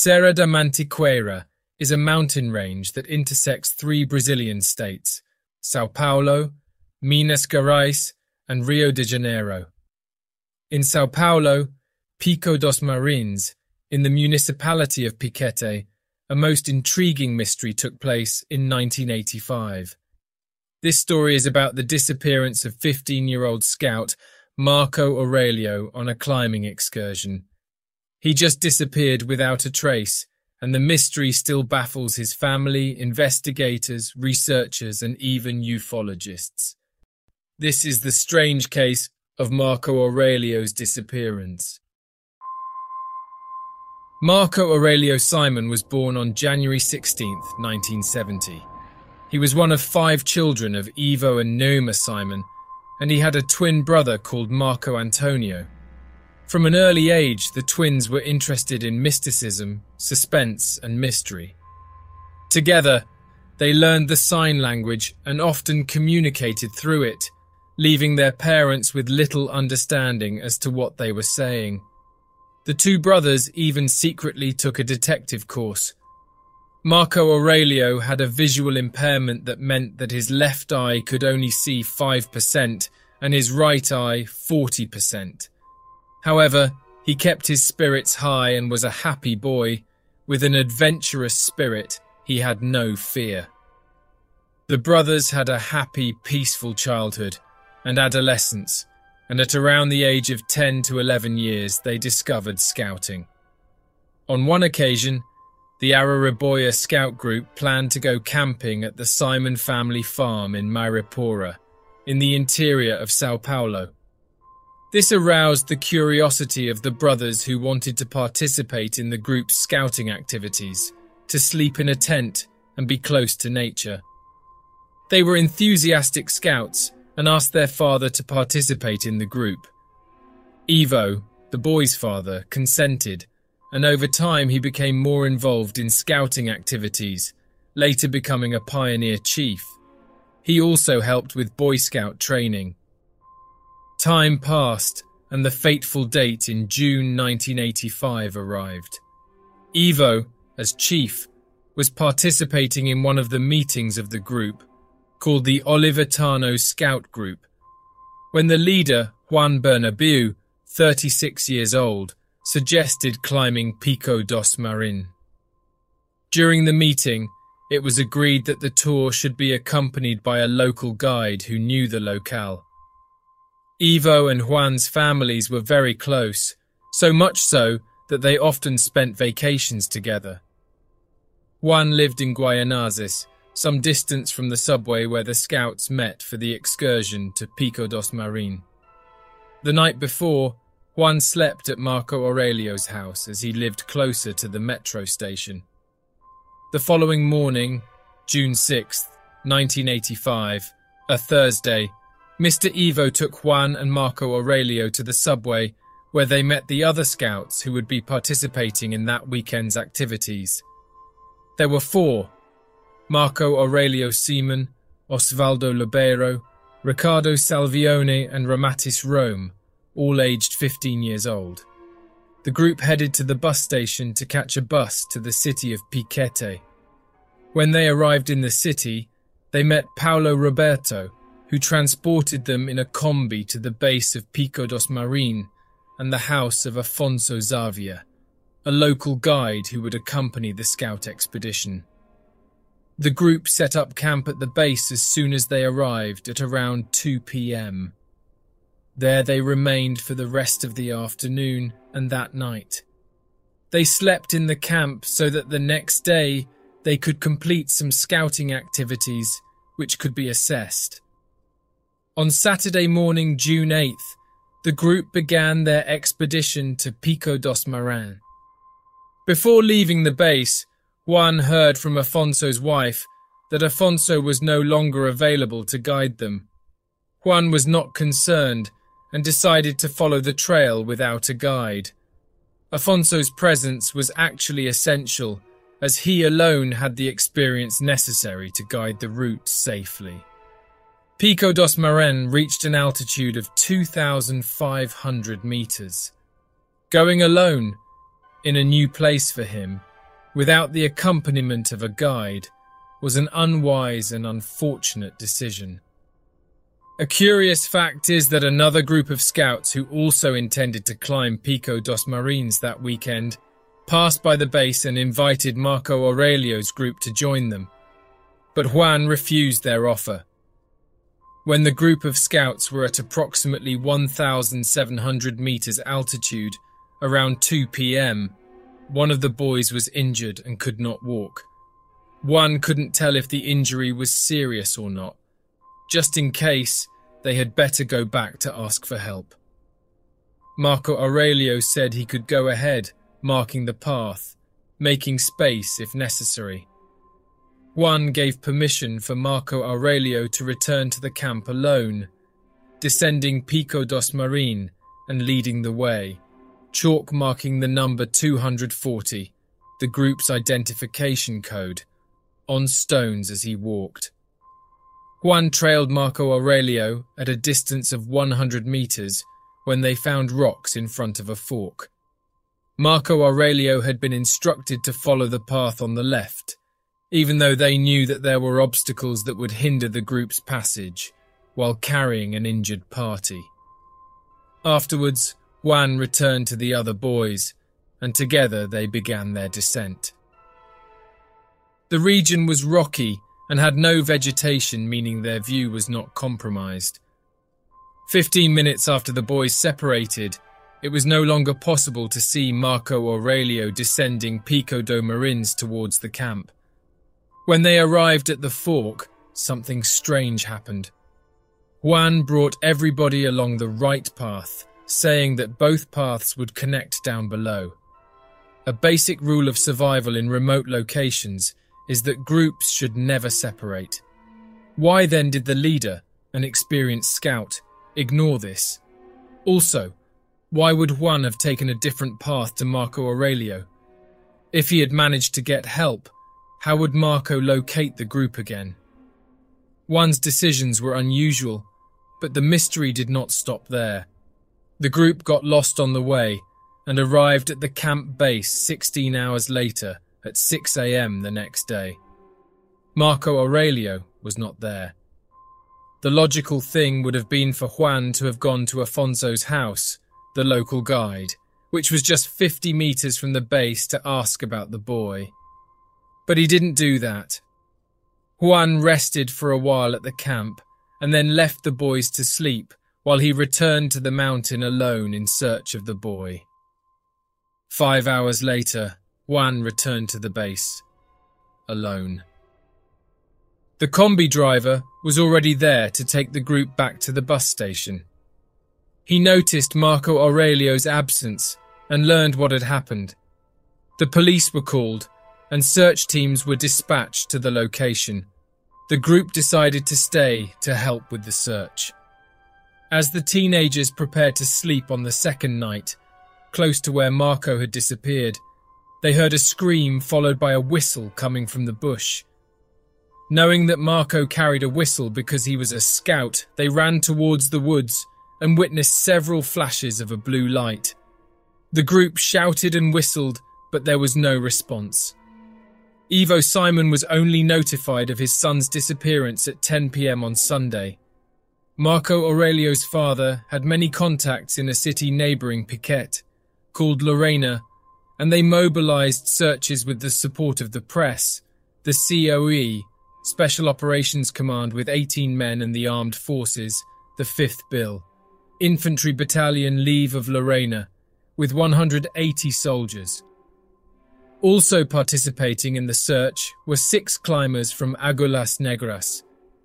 Serra da Mantiqueira is a mountain range that intersects three Brazilian states, Sao Paulo, Minas Gerais, and Rio de Janeiro. In Sao Paulo, Pico dos Marins, in the municipality of Piquete, a most intriguing mystery took place in 1985. This story is about the disappearance of 15 year old scout Marco Aurelio on a climbing excursion. He just disappeared without a trace, and the mystery still baffles his family, investigators, researchers, and even ufologists. This is the strange case of Marco Aurelio's disappearance. Marco Aurelio Simon was born on January 16, 1970. He was one of five children of Ivo and Neuma Simon, and he had a twin brother called Marco Antonio. From an early age, the twins were interested in mysticism, suspense, and mystery. Together, they learned the sign language and often communicated through it, leaving their parents with little understanding as to what they were saying. The two brothers even secretly took a detective course. Marco Aurelio had a visual impairment that meant that his left eye could only see 5% and his right eye 40%. However, he kept his spirits high and was a happy boy. With an adventurous spirit, he had no fear. The brothers had a happy, peaceful childhood and adolescence, and at around the age of 10 to 11 years, they discovered scouting. On one occasion, the Araraboya scout group planned to go camping at the Simon family farm in Maripora, in the interior of Sao Paulo. This aroused the curiosity of the brothers who wanted to participate in the group's scouting activities, to sleep in a tent and be close to nature. They were enthusiastic scouts and asked their father to participate in the group. Ivo, the boy's father, consented, and over time he became more involved in scouting activities, later becoming a pioneer chief. He also helped with Boy Scout training. Time passed, and the fateful date in June 1985 arrived. Ivo, as chief, was participating in one of the meetings of the group, called the Olivetano Scout Group, when the leader, Juan Bernabeu, 36 years old, suggested climbing Pico dos Marin. During the meeting, it was agreed that the tour should be accompanied by a local guide who knew the locale. Ivo and Juan's families were very close, so much so that they often spent vacations together. Juan lived in Guaianazes, some distance from the subway where the scouts met for the excursion to Pico dos Marin. The night before, Juan slept at Marco Aurelio's house as he lived closer to the metro station. The following morning, June 6, 1985, a Thursday, Mr. Ivo took Juan and Marco Aurelio to the subway, where they met the other scouts who would be participating in that weekend's activities. There were four Marco Aurelio Simon, Osvaldo Lobeiro, Ricardo Salvione, and Ramatis Rome, all aged 15 years old. The group headed to the bus station to catch a bus to the city of Piquete. When they arrived in the city, they met Paulo Roberto, who transported them in a combi to the base of Pico dos Marin and the house of Afonso Xavier, a local guide who would accompany the scout expedition. The group set up camp at the base as soon as they arrived at around 2 pm. There they remained for the rest of the afternoon and that night. They slept in the camp so that the next day they could complete some scouting activities which could be assessed. On Saturday morning, June 8th, the group began their expedition to Pico dos Marin. Before leaving the base, Juan heard from Afonso's wife that Afonso was no longer available to guide them. Juan was not concerned and decided to follow the trail without a guide. Afonso's presence was actually essential, as he alone had the experience necessary to guide the route safely. Pico dos Marin reached an altitude of 2,500 meters. Going alone, in a new place for him, without the accompaniment of a guide was an unwise and unfortunate decision. A curious fact is that another group of scouts who also intended to climb Pico dos Marins that weekend passed by the base and invited Marco Aurelio's group to join them. But Juan refused their offer. When the group of scouts were at approximately 1,700 meters altitude, around 2 pm, one of the boys was injured and could not walk. One couldn't tell if the injury was serious or not. Just in case, they had better go back to ask for help. Marco Aurelio said he could go ahead, marking the path, making space if necessary. Juan gave permission for Marco Aurelio to return to the camp alone, descending Pico dos Marin and leading the way, chalk marking the number 240, the group's identification code, on stones as he walked. Juan trailed Marco Aurelio at a distance of 100 meters when they found rocks in front of a fork. Marco Aurelio had been instructed to follow the path on the left, even though they knew that there were obstacles that would hinder the group's passage while carrying an injured party. Afterwards, Juan returned to the other boys, and together they began their descent. The region was rocky and had no vegetation, meaning their view was not compromised. Fifteen minutes after the boys separated, it was no longer possible to see Marco Aurelio descending Pico do Marins towards the camp. When they arrived at the fork, something strange happened. Juan brought everybody along the right path, saying that both paths would connect down below. A basic rule of survival in remote locations is that groups should never separate. Why then did the leader, an experienced scout, ignore this? Also, why would Juan have taken a different path to Marco Aurelio? If he had managed to get help, how would Marco locate the group again? Juan's decisions were unusual, but the mystery did not stop there. The group got lost on the way and arrived at the camp base 16 hours later at 6 am the next day. Marco Aurelio was not there. The logical thing would have been for Juan to have gone to Afonso's house, the local guide, which was just 50 metres from the base to ask about the boy. But he didn't do that. Juan rested for a while at the camp and then left the boys to sleep while he returned to the mountain alone in search of the boy. Five hours later, Juan returned to the base. Alone. The combi driver was already there to take the group back to the bus station. He noticed Marco Aurelio's absence and learned what had happened. The police were called and search teams were dispatched to the location. The group decided to stay to help with the search. As the teenagers prepared to sleep on the second night, close to where Marco had disappeared, they heard a scream followed by a whistle coming from the bush. Knowing that Marco carried a whistle because he was a scout, they ran towards the woods and witnessed several flashes of a blue light. The group shouted and whistled, but there was no response. Ivo Simon was only notified of his son's disappearance at 10 pm on Sunday. Marco Aurelio's father had many contacts in a city neighbouring Piquete, called Lorena, and they mobilized searches with the support of the press, the COE, Special Operations Command with 18 men and the armed forces, the 5th Bill, Infantry Battalion Leave of Lorena, with 180 soldiers. Also participating in the search were six climbers from Aguilas Negras,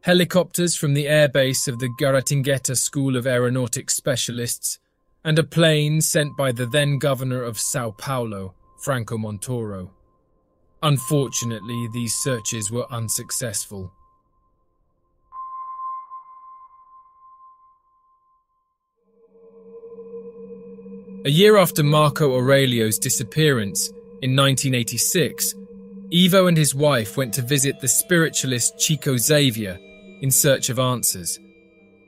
helicopters from the airbase of the Guaratingueta School of Aeronautics Specialists, and a plane sent by the then governor of Sao Paulo, Franco Montoro. Unfortunately, these searches were unsuccessful. A year after Marco Aurelio's disappearance, in 1986, Ivo and his wife went to visit the spiritualist Chico Xavier in search of answers.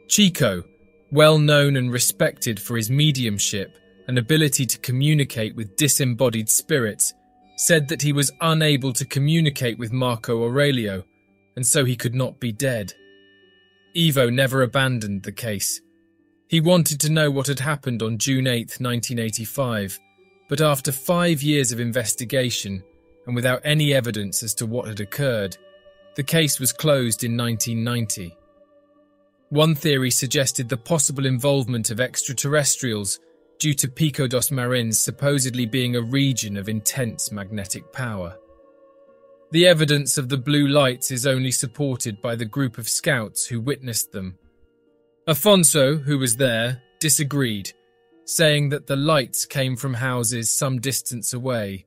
Chico, well known and respected for his mediumship and ability to communicate with disembodied spirits, said that he was unable to communicate with Marco Aurelio, and so he could not be dead. Ivo never abandoned the case. He wanted to know what had happened on June 8, 1985, but after five years of investigation, and without any evidence as to what had occurred, the case was closed in 1990. One theory suggested the possible involvement of extraterrestrials due to Pico dos Marins supposedly being a region of intense magnetic power. The evidence of the blue lights is only supported by the group of scouts who witnessed them. Afonso, who was there, disagreed, saying that the lights came from houses some distance away.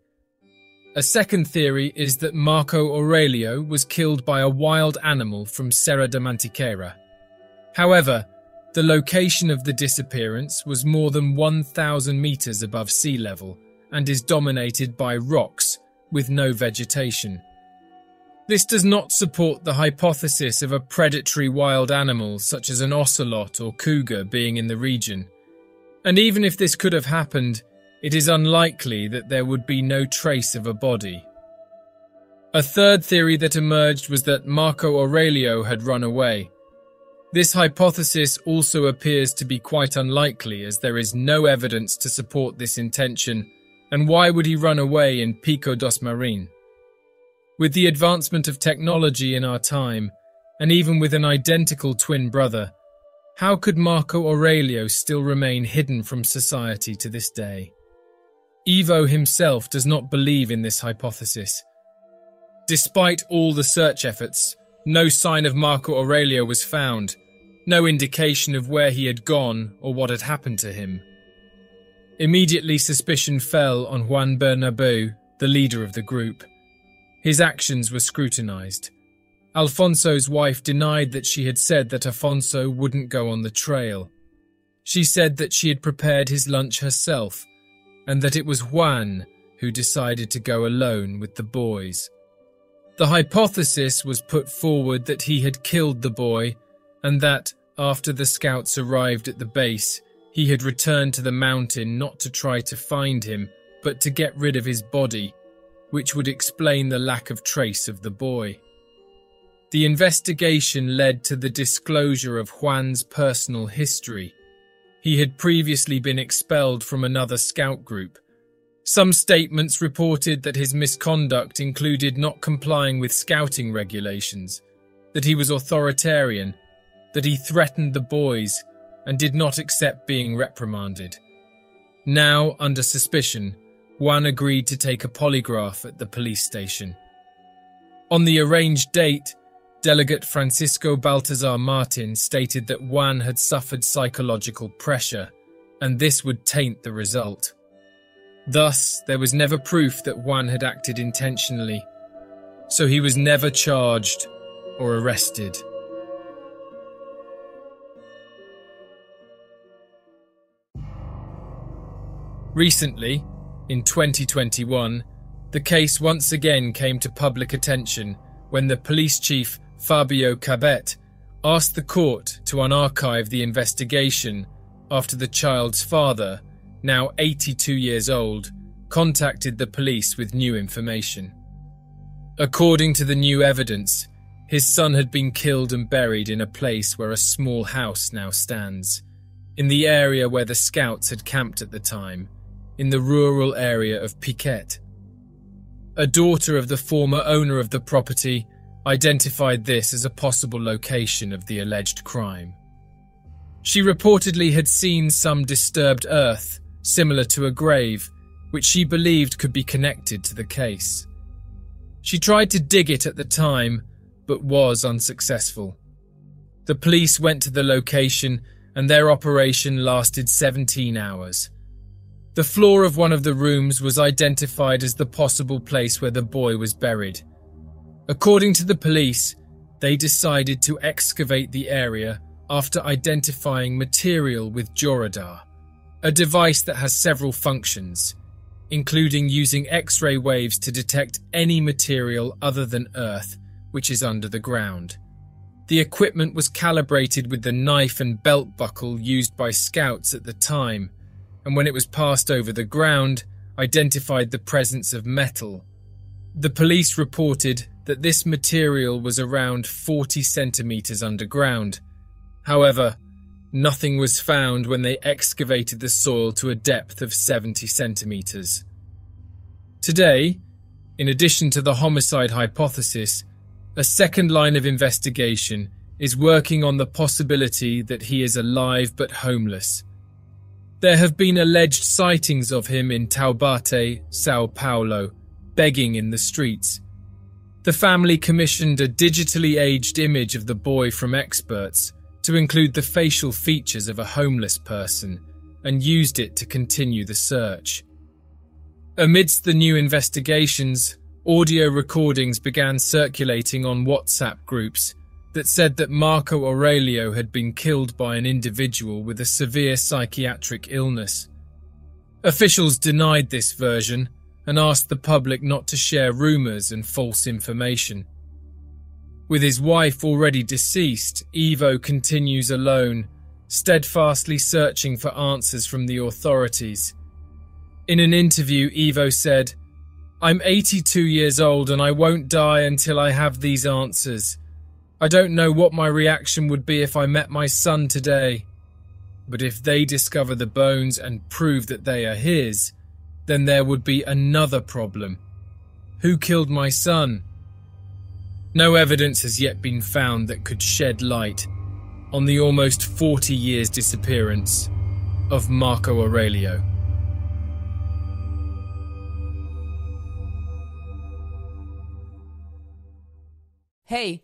A second theory is that Marco Aurelio was killed by a wild animal from Serra da Mantiqueira. However, the location of the disappearance was more than 1,000 metres above sea level and is dominated by rocks with no vegetation. This does not support the hypothesis of a predatory wild animal such as an ocelot or cougar being in the region. And even if this could have happened, it is unlikely that there would be no trace of a body. A third theory that emerged was that Marco Aurelio had run away. This hypothesis also appears to be quite unlikely as there is no evidence to support this intention, and why would he run away in Pico dos Marin? With the advancement of technology in our time, and even with an identical twin brother, how could Marco Aurelio still remain hidden from society to this day? Ivo himself does not believe in this hypothesis. Despite all the search efforts, no sign of Marco Aurelio was found, no indication of where he had gone or what had happened to him. Immediately suspicion fell on Juan Bernabeu, the leader of the group. His actions were scrutinized. Afonso's wife denied that she had said that Afonso wouldn't go on the trail. She said that she had prepared his lunch herself and that it was Juan who decided to go alone with the boys. The hypothesis was put forward that he had killed the boy and that, after the scouts arrived at the base, he had returned to the mountain not to try to find him, but to get rid of his body which would explain the lack of trace of the boy. The investigation led to the disclosure of Juan's personal history. He had previously been expelled from another scout group. Some statements reported that his misconduct included not complying with scouting regulations, that he was authoritarian, that he threatened the boys, and did not accept being reprimanded. Now, under suspicion, Juan agreed to take a polygraph at the police station. On the arranged date, Delegate Francisco Baltazar Martin stated that Juan had suffered psychological pressure, and this would taint the result. Thus, there was never proof that Juan had acted intentionally, so he was never charged or arrested. Recently, in 2021, the case once again came to public attention when the police chief Fabio Cabet asked the court to unarchive the investigation after the child's father, now 82 years old, contacted the police with new information. According to the new evidence, his son had been killed and buried in a place where a small house now stands, in the area where the scouts had camped at the time, in the rural area of Piquete. A daughter of the former owner of the property identified this as a possible location of the alleged crime. She reportedly had seen some disturbed earth, similar to a grave, which she believed could be connected to the case. She tried to dig it at the time, but was unsuccessful. The police went to the location and their operation lasted 17 hours. The floor of one of the rooms was identified as the possible place where the boy was buried. According to the police, they decided to excavate the area after identifying material with georadar, a device that has several functions, including using X ray waves to detect any material other than Earth which is under the ground. The equipment was calibrated with the knife and belt buckle used by scouts at the time and when it was passed over the ground, identified the presence of metal. The police reported that this material was around 40 centimetres underground. However, nothing was found when they excavated the soil to a depth of 70 centimetres. Today, in addition to the homicide hypothesis, a second line of investigation is working on the possibility that he is alive but homeless. There have been alleged sightings of him in Taubaté, Sao Paulo, begging in the streets. The family commissioned a digitally aged image of the boy from experts to include the facial features of a homeless person and used it to continue the search. Amidst the new investigations, audio recordings began circulating on WhatsApp groups that said that Marco Aurelio had been killed by an individual with a severe psychiatric illness. Officials denied this version and asked the public not to share rumours and false information. With his wife already deceased, Ivo continues alone, steadfastly searching for answers from the authorities. In an interview, Ivo said, I'm 82 years old and I won't die until I have these answers. I don't know what my reaction would be if I met my son today. But if they discover the bones and prove that they are his, then there would be another problem. Who killed my son? No evidence has yet been found that could shed light on the almost 40 years disappearance of Marco Aurelio. Hey!